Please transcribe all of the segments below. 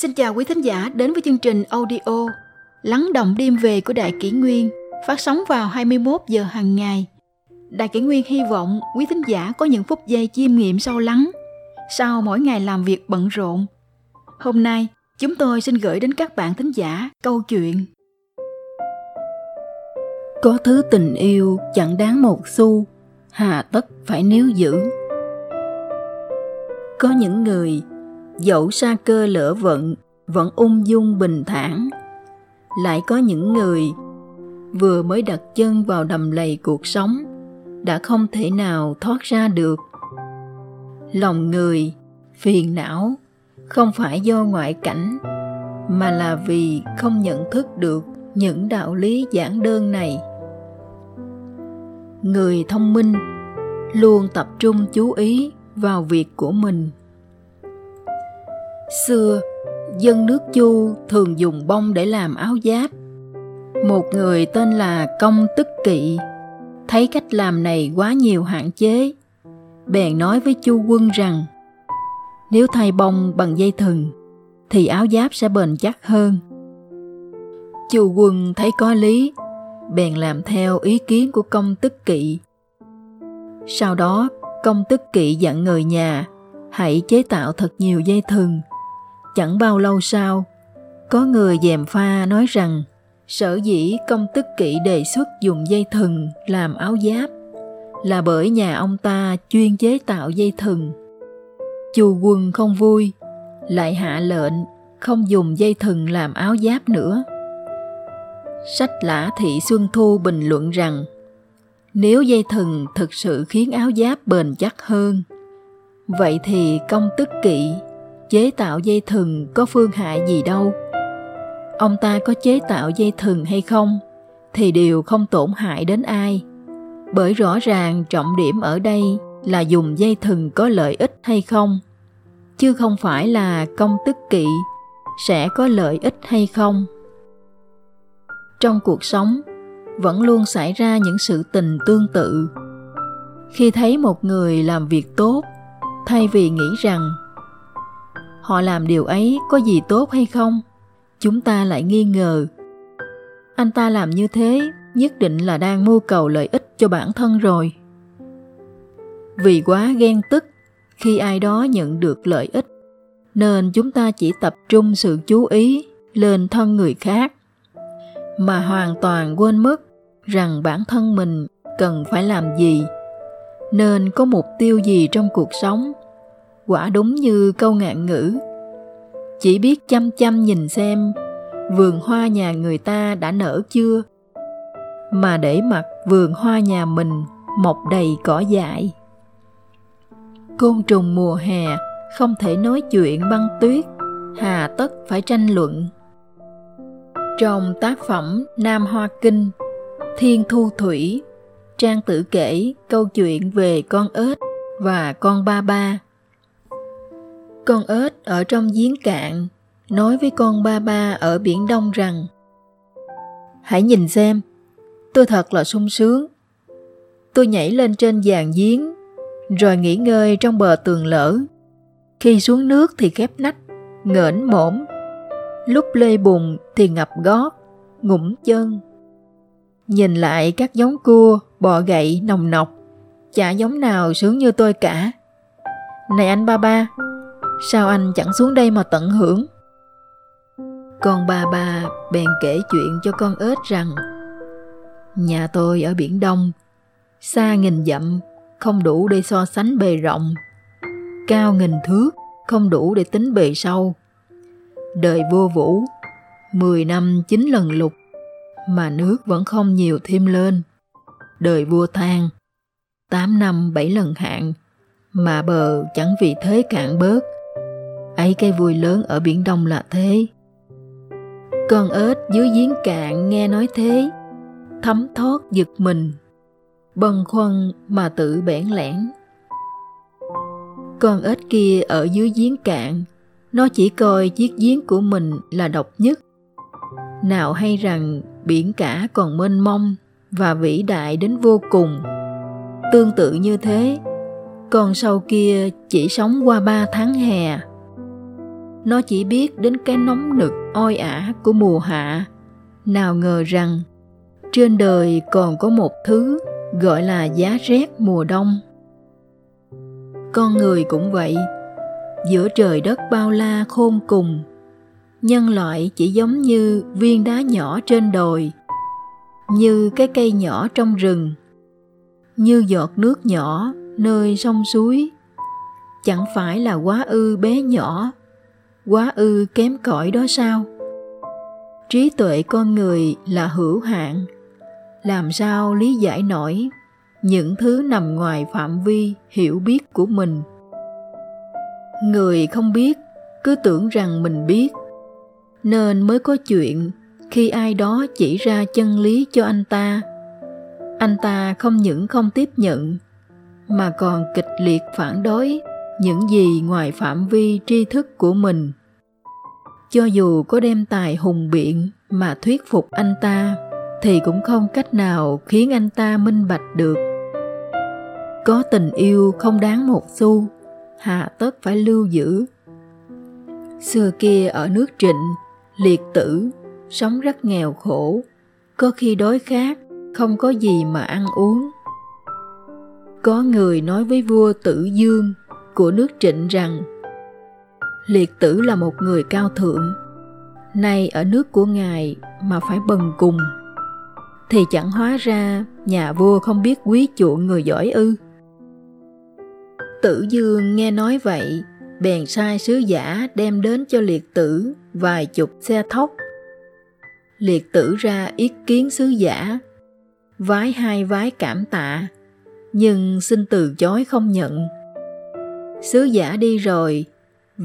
Xin chào quý thính giả đến với chương trình audio Lắng động đêm về của Đại Kỷ Nguyên phát sóng vào 21 giờ hàng ngày. Đại Kỷ Nguyên hy vọng quý thính giả có những phút giây chiêm nghiệm sâu lắng sau mỗi ngày làm việc bận rộn. Hôm nay, chúng tôi xin gửi đến các bạn thính giả câu chuyện Có thứ tình yêu chẳng đáng một xu, hà tất phải níu giữ. Có những người dẫu sa cơ lỡ vận, vẫn ung dung bình thản. Lại có những người vừa mới đặt chân vào đầm lầy cuộc sống, đã không thể nào thoát ra được. Lòng người phiền não không phải do ngoại cảnh, mà là vì không nhận thức được những đạo lý giản đơn này. Người thông minh luôn tập trung chú ý vào việc của mình. Xưa, dân nước Chu thường dùng bông để làm áo giáp. Một người tên là Công Tức Kỵ thấy cách làm này quá nhiều hạn chế, bèn nói với Chu Quân rằng nếu thay bông bằng dây thừng thì áo giáp sẽ bền chắc hơn. Chu Quân thấy có lý, bèn làm theo ý kiến của Công Tức Kỵ. Sau đó, Công Tức Kỵ dặn người nhà hãy chế tạo thật nhiều dây thừng Chẳng bao lâu sau, có người dèm pha nói rằng sở dĩ công tức kỵ đề xuất dùng dây thừng làm áo giáp là bởi nhà ông ta chuyên chế tạo dây thừng. Chu quân không vui, lại hạ lệnh không dùng dây thừng làm áo giáp nữa. Sách Lã Thị Xuân Thu bình luận rằng nếu dây thừng thực sự khiến áo giáp bền chắc hơn, vậy thì công tức kỵ chế tạo dây thừng có phương hại gì đâu. Ông ta có chế tạo dây thừng hay không thì đều không tổn hại đến ai. Bởi rõ ràng trọng điểm ở đây là dùng dây thừng có lợi ích hay không, chứ không phải là công tức kỵ sẽ có lợi ích hay không. Trong cuộc sống, vẫn luôn xảy ra những sự tình tương tự. Khi thấy một người làm việc tốt, thay vì nghĩ rằng họ làm điều ấy có gì tốt hay không? Chúng ta lại nghi ngờ. Anh ta làm như thế, nhất định là đang mưu cầu lợi ích cho bản thân rồi. Vì quá ghen tức, khi ai đó nhận được lợi ích, nên chúng ta chỉ tập trung sự chú ý lên thân người khác. Mà hoàn toàn quên mất rằng bản thân mình cần phải làm gì. Nên có mục tiêu gì trong cuộc sống? Quả đúng như câu ngạn ngữ. Chỉ biết chăm chăm nhìn xem, vườn hoa nhà người ta đã nở chưa? Mà để mặc vườn hoa nhà mình, mọc đầy cỏ dại. Côn trùng mùa hè, không thể nói chuyện băng tuyết, hà tất phải tranh luận. Trong tác phẩm nam hoa kinh, thiên thu thủy, trang tử kể câu chuyện về con ếch và con ba ba con ếch ở trong giếng cạn, nói với con ba ba ở biển đông rằng, hãy nhìn xem, tôi thật là sung sướng. Tôi nhảy lên trên giàn giếng, rồi nghỉ ngơi trong bờ tường lỡ khi xuống nước thì khép nách ngẩng mõm. Lúc lê bùn thì ngập gót, ngủm chân. Nhìn lại các giống cua, bọ gậy nồng nọc, chả giống nào sướng như tôi cả. Này anh ba ba sao anh chẳng xuống đây mà tận hưởng? Con ba bà bèn kể chuyện cho con ếch rằng, nhà tôi ở biển đông, xa nghìn dặm, không đủ để so sánh bề rộng. Cao nghìn thước, không đủ để tính bề sâu đời vua vũ, mười năm chín lần lục, mà nước vẫn không nhiều thêm lên. Đời vua than tám năm bảy lần hạn, mà bờ chẳng vì thế cạn bớt ấy cái vui lớn ở biển đông là thế. Con ếch dưới giếng cạn nghe nói thế. Thấm thoát giật mình. Bần khoăn mà tự bẽn lẽn. Con ếch kia ở dưới giếng cạn, nó chỉ coi chiếc giếng của mình là độc nhất. Nào hay rằng biển cả còn mênh mông và vĩ đại đến vô cùng. Tương tự như thế, con sâu kia chỉ sống qua ba tháng hè nó chỉ biết đến cái nóng nực, oi ả của mùa hạ. Nào ngờ rằng, trên đời còn có một thứ gọi là giá rét mùa đông. Con người cũng vậy. Giữa trời đất bao la khôn cùng, nhân loại chỉ giống như viên đá nhỏ trên đồi, như cái cây nhỏ trong rừng, như giọt nước nhỏ nơi sông suối. Chẳng phải là quá ư bé nhỏ quá ư kém cỏi đó sao? Trí tuệ con người là hữu hạn. Làm sao lý giải nổi những thứ nằm ngoài phạm vi hiểu biết của mình? Người không biết, cứ tưởng rằng mình biết. Nên mới có chuyện, khi ai đó chỉ ra chân lý cho anh ta anh ta không những không tiếp nhận, mà còn kịch liệt phản đối những gì ngoài phạm vi tri thức của mình cho dù có đem tài hùng biện mà thuyết phục anh ta, thì cũng không cách nào khiến anh ta minh bạch được. Có tình yêu không đáng một xu hạ tất phải lưu giữ. Xưa kia ở nước trịnh, liệt tử, sống rất nghèo khổ. Có khi đói khát, không có gì mà ăn uống. Có người nói với vua tử dương của nước trịnh rằng liệt tử là một người cao thượng. Nay ở nước của ngài mà phải bần cùng. Thì chẳng hóa ra nhà vua không biết quý chuộng người giỏi ư. Tử dương nghe nói vậy, bèn sai sứ giả đem đến cho liệt tử vài chục xe thóc. Liệt tử ra ý kiến sứ giả, vái hai vái cảm tạ, nhưng xin từ chối không nhận. Sứ giả đi rồi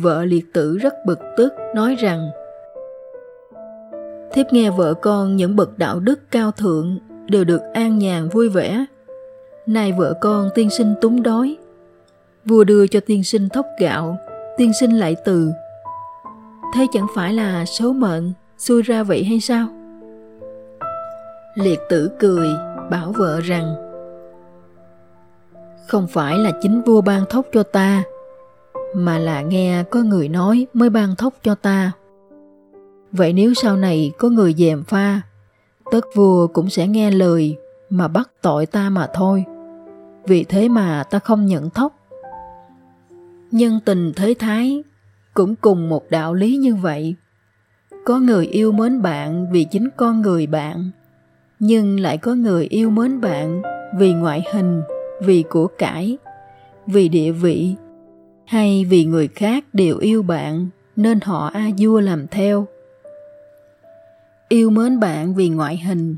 vợ liệt tử rất bực tức, nói rằng, thiếp nghe vợ con những bậc đạo đức cao thượng đều được an nhàn vui vẻ. Nay vợ con tiên sinh túng đói. Vua đưa cho tiên sinh thóc gạo, tiên sinh lại từ. Thế chẳng phải là số mệnh xui ra vậy hay sao? Liệt tử cười, bảo vợ rằng, không phải là chính vua ban thóc cho ta mà là nghe có người nói mới ban thóc cho ta. Vậy nếu sau này có người dèm pha, tất vua cũng sẽ nghe lời mà bắt tội ta mà thôi. Vì thế mà ta không nhận thóc. Nhân tình thế thái cũng cùng một đạo lý như vậy. Có người yêu mến bạn vì chính con người bạn, nhưng lại có người yêu mến bạn vì ngoại hình, vì của cải, vì địa vị hay vì người khác đều yêu bạn, nên họ a vua làm theo. Yêu mến bạn vì ngoại hình,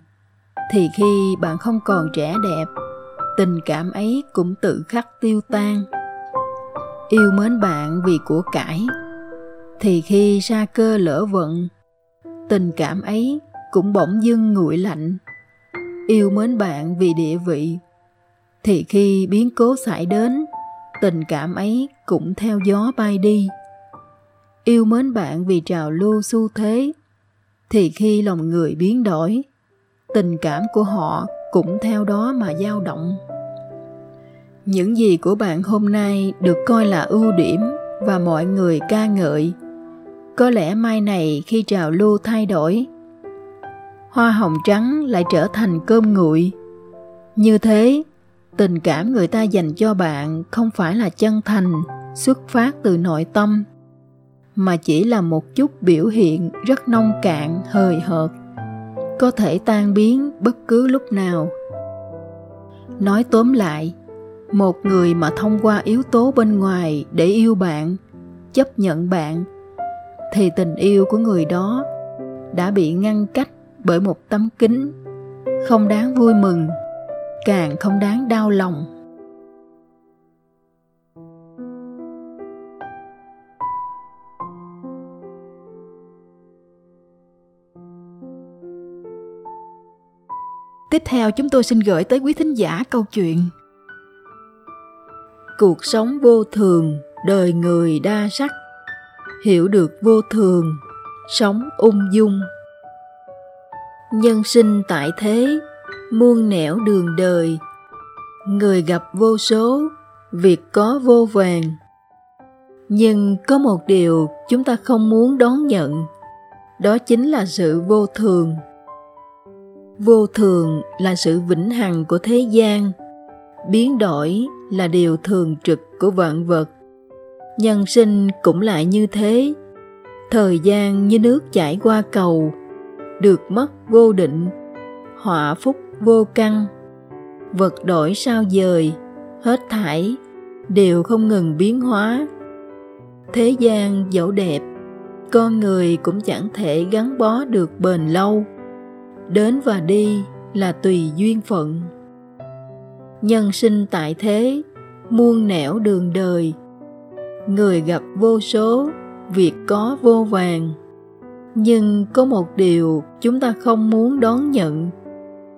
thì khi bạn không còn trẻ đẹp, tình cảm ấy cũng tự khắc tiêu tan. Yêu mến bạn vì của cải, thì khi xa cơ lỡ vận, tình cảm ấy cũng bỗng dưng nguội lạnh. Yêu mến bạn vì địa vị, thì khi biến cố xảy đến tình cảm ấy cũng theo gió bay đi. Yêu mến bạn vì trào lưu xu thế, thì khi lòng người biến đổi, tình cảm của họ cũng theo đó mà dao động. Những gì của bạn hôm nay được coi là ưu điểm và mọi người ca ngợi. Có lẽ mai này khi trào lưu thay đổi, hoa hồng trắng lại trở thành cơm nguội. Như thế tình cảm người ta dành cho bạn không phải là chân thành, xuất phát từ nội tâm, mà chỉ là một chút biểu hiện rất nông cạn, hời hợt, có thể tan biến bất cứ lúc nào. Nói tóm lại, một người mà thông qua yếu tố bên ngoài để yêu bạn, chấp nhận bạn, thì tình yêu của người đó đã bị ngăn cách bởi một tấm kính không đáng vui mừng càng không đáng đau lòng. Tiếp theo chúng tôi xin gửi tới quý thính giả câu chuyện. Cuộc sống vô thường, đời người đa sắc. Hiểu được vô thường, sống ung dung. Nhân sinh tại thế, muôn nẻo đường đời. Người gặp vô số, việc có vô vàng. Nhưng có một điều chúng ta không muốn đón nhận, đó chính là sự vô thường. Vô thường là sự vĩnh hằng của thế gian. Biến đổi là điều thường trực của vạn vật. Nhân sinh cũng lại như thế. Thời gian như nước chảy qua cầu, được mất vô định, họa phúc vô căn. Vật đổi sao dời, hết thảy đều không ngừng biến hóa. Thế gian dẫu đẹp, con người cũng chẳng thể gắn bó được bền lâu. Đến và đi là tùy duyên phận. Nhân sinh tại thế, muôn nẻo đường đời. Người gặp vô số, việc có vô vàng. Nhưng có một điều chúng ta không muốn đón nhận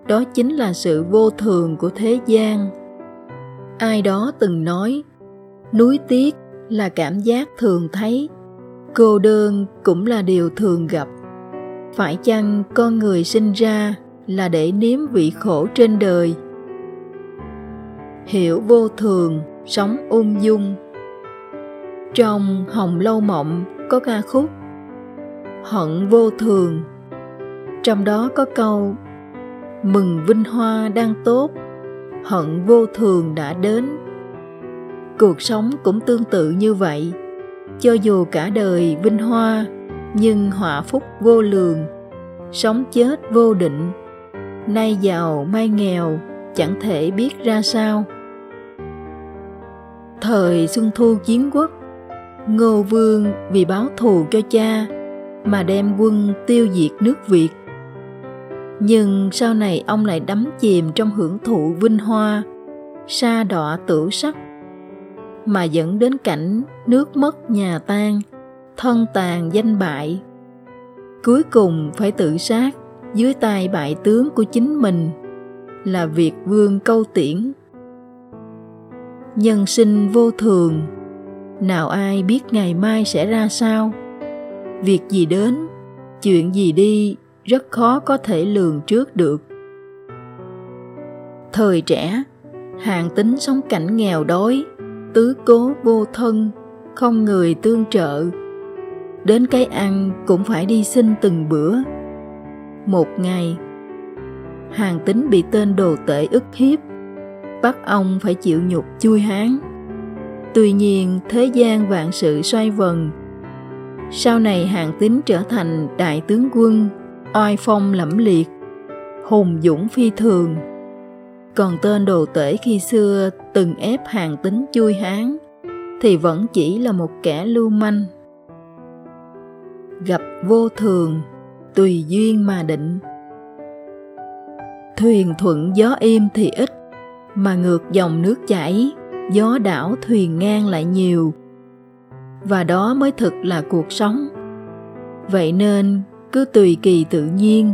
đó chính là sự vô thường của thế gian. Ai đó từng nói núi tiếc là cảm giác thường thấy, cô đơn cũng là điều thường gặp. Phải chăng con người sinh ra là để nếm vị khổ trên đời? Hiểu vô thường, sống ung dung. Trong hồng lâu mộng có ca khúc, hận vô thường trong đó có câu mừng vinh hoa đang tốt, hận vô thường đã đến. Cuộc sống cũng tương tự như vậy. Cho dù cả đời vinh hoa, nhưng họa phúc vô lường, sống chết vô định. Nay giàu, mai nghèo, chẳng thể biết ra sao. Thời xuân thu chiến quốc, ngô vương vì báo thù cho cha, mà đem quân tiêu diệt nước việt nhưng sau này ông lại đắm chìm trong hưởng thụ vinh hoa, sa đọa tử sắc, mà dẫn đến cảnh nước mất nhà tan, thân tàn danh bại. Cuối cùng phải tự sát dưới tay bại tướng của chính mình là việt vương câu tiễn. Nhân sinh vô thường, nào ai biết ngày mai sẽ ra sao? Việc gì đến, chuyện gì đi rất khó có thể lường trước được. Thời trẻ, hàng tính sống cảnh nghèo đói, tứ cố vô thân, không người tương trợ. Đến cái ăn cũng phải đi xin từng bữa. Một ngày, hàng tính bị tên đồ tể ức hiếp, bắt ông phải chịu nhục chui hán tuy nhiên, thế gian vạn sự xoay vần. Sau này hàng tính trở thành đại tướng quân oai phong lẫm liệt, hùng dũng phi thường. Còn tên đồ tể khi xưa từng ép hàng tính chui hán thì vẫn chỉ là một kẻ lưu manh. Gặp vô thường, tùy duyên mà định. Thuyền thuận gió im thì ít, mà ngược dòng nước chảy, gió đảo thuyền ngang lại nhiều. Và đó mới thực là cuộc sống. Vậy nên cứ tùy kỳ tự nhiên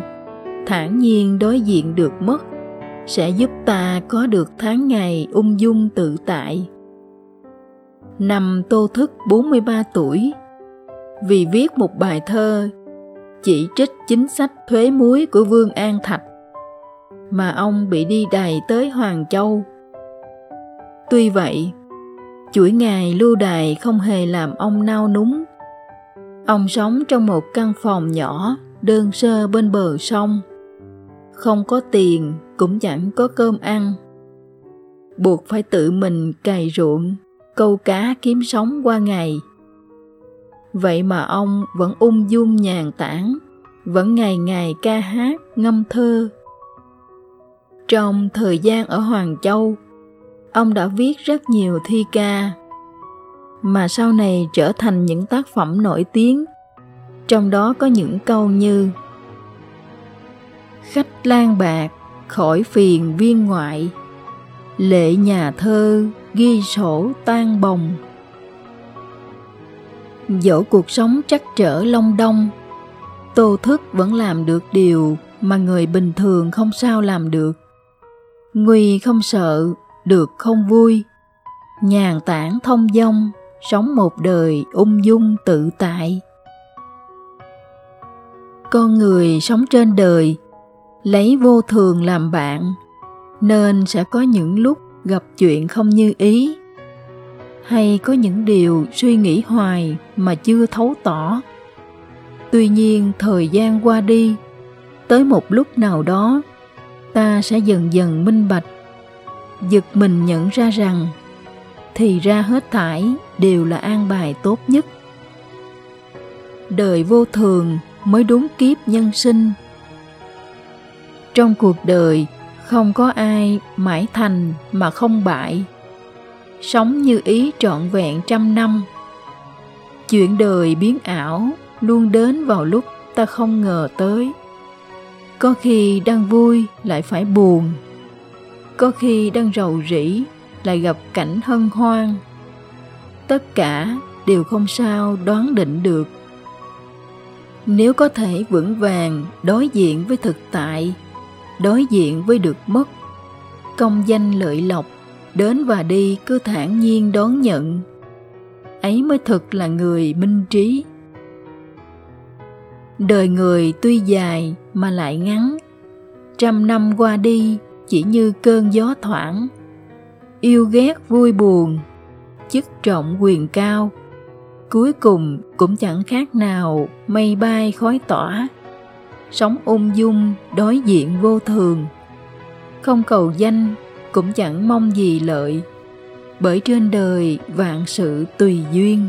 thản nhiên đối diện được mất sẽ giúp ta có được tháng ngày ung dung tự tại. Năm Tô Thức 43 tuổi, vì viết một bài thơ chỉ trích chính sách thuế muối của Vương An Thạch mà ông bị đi đày tới Hoàng Châu. Tuy vậy, chuỗi ngày lưu đày không hề làm ông nao núng. Ông sống trong một căn phòng nhỏ đơn sơ bên bờ sông. Không có tiền cũng chẳng có cơm ăn. Buộc phải tự mình cày ruộng, câu cá kiếm sống qua ngày. Vậy mà ông vẫn ung dung nhàn tản, vẫn ngày ngày ca hát, ngâm thơ. Trong thời gian ở Hoàng Châu, ông đã viết rất nhiều thi ca, mà sau này trở thành những tác phẩm nổi tiếng. Trong đó có những câu như, Khách lan bạc khỏi phiền viên ngoại, lệ nhà thơ ghi sổ tan bồng. Dẫu cuộc sống trắc trở long đong, tô thức vẫn làm được điều mà người bình thường không sao làm được. Nguy không sợ, được không vui, nhàn tản thông dong sống một đời ung dung tự tại. Con người sống trên đời, lấy vô thường làm bạn, nên sẽ có những lúc gặp chuyện không như ý. Hay có những điều suy nghĩ hoài mà chưa thấu tỏ. Tuy nhiên thời gian qua đi, tới một lúc nào đó, ta sẽ dần dần minh bạch, giật mình nhận ra rằng thì ra hết thảy đều là an bài tốt nhất. Đời vô thường mới đúng kiếp nhân sinh. Trong cuộc đời, không có ai mãi thành mà không bại. Sống như ý trọn vẹn trăm năm. Chuyện đời biến ảo luôn đến vào lúc ta không ngờ tới. Có khi đang vui lại phải buồn. Có khi đang rầu rĩ lại gặp cảnh hân hoan tất cả đều không sao đoán định được. Nếu có thể vững vàng đối diện với thực tại, đối diện với được mất, công danh lợi lộc đến và đi cứ thản nhiên đón nhận, ấy mới thực là người minh trí. Đời người tuy dài mà lại ngắn, trăm năm qua đi chỉ như cơn gió thoảng, yêu ghét vui buồn chức trọng quyền cao. Cuối cùng cũng chẳng khác nào mây bay khói tỏa. Sống ung dung đối diện vô thường. Không cầu danh cũng chẳng mong gì lợi. Bởi trên đời vạn sự tùy duyên.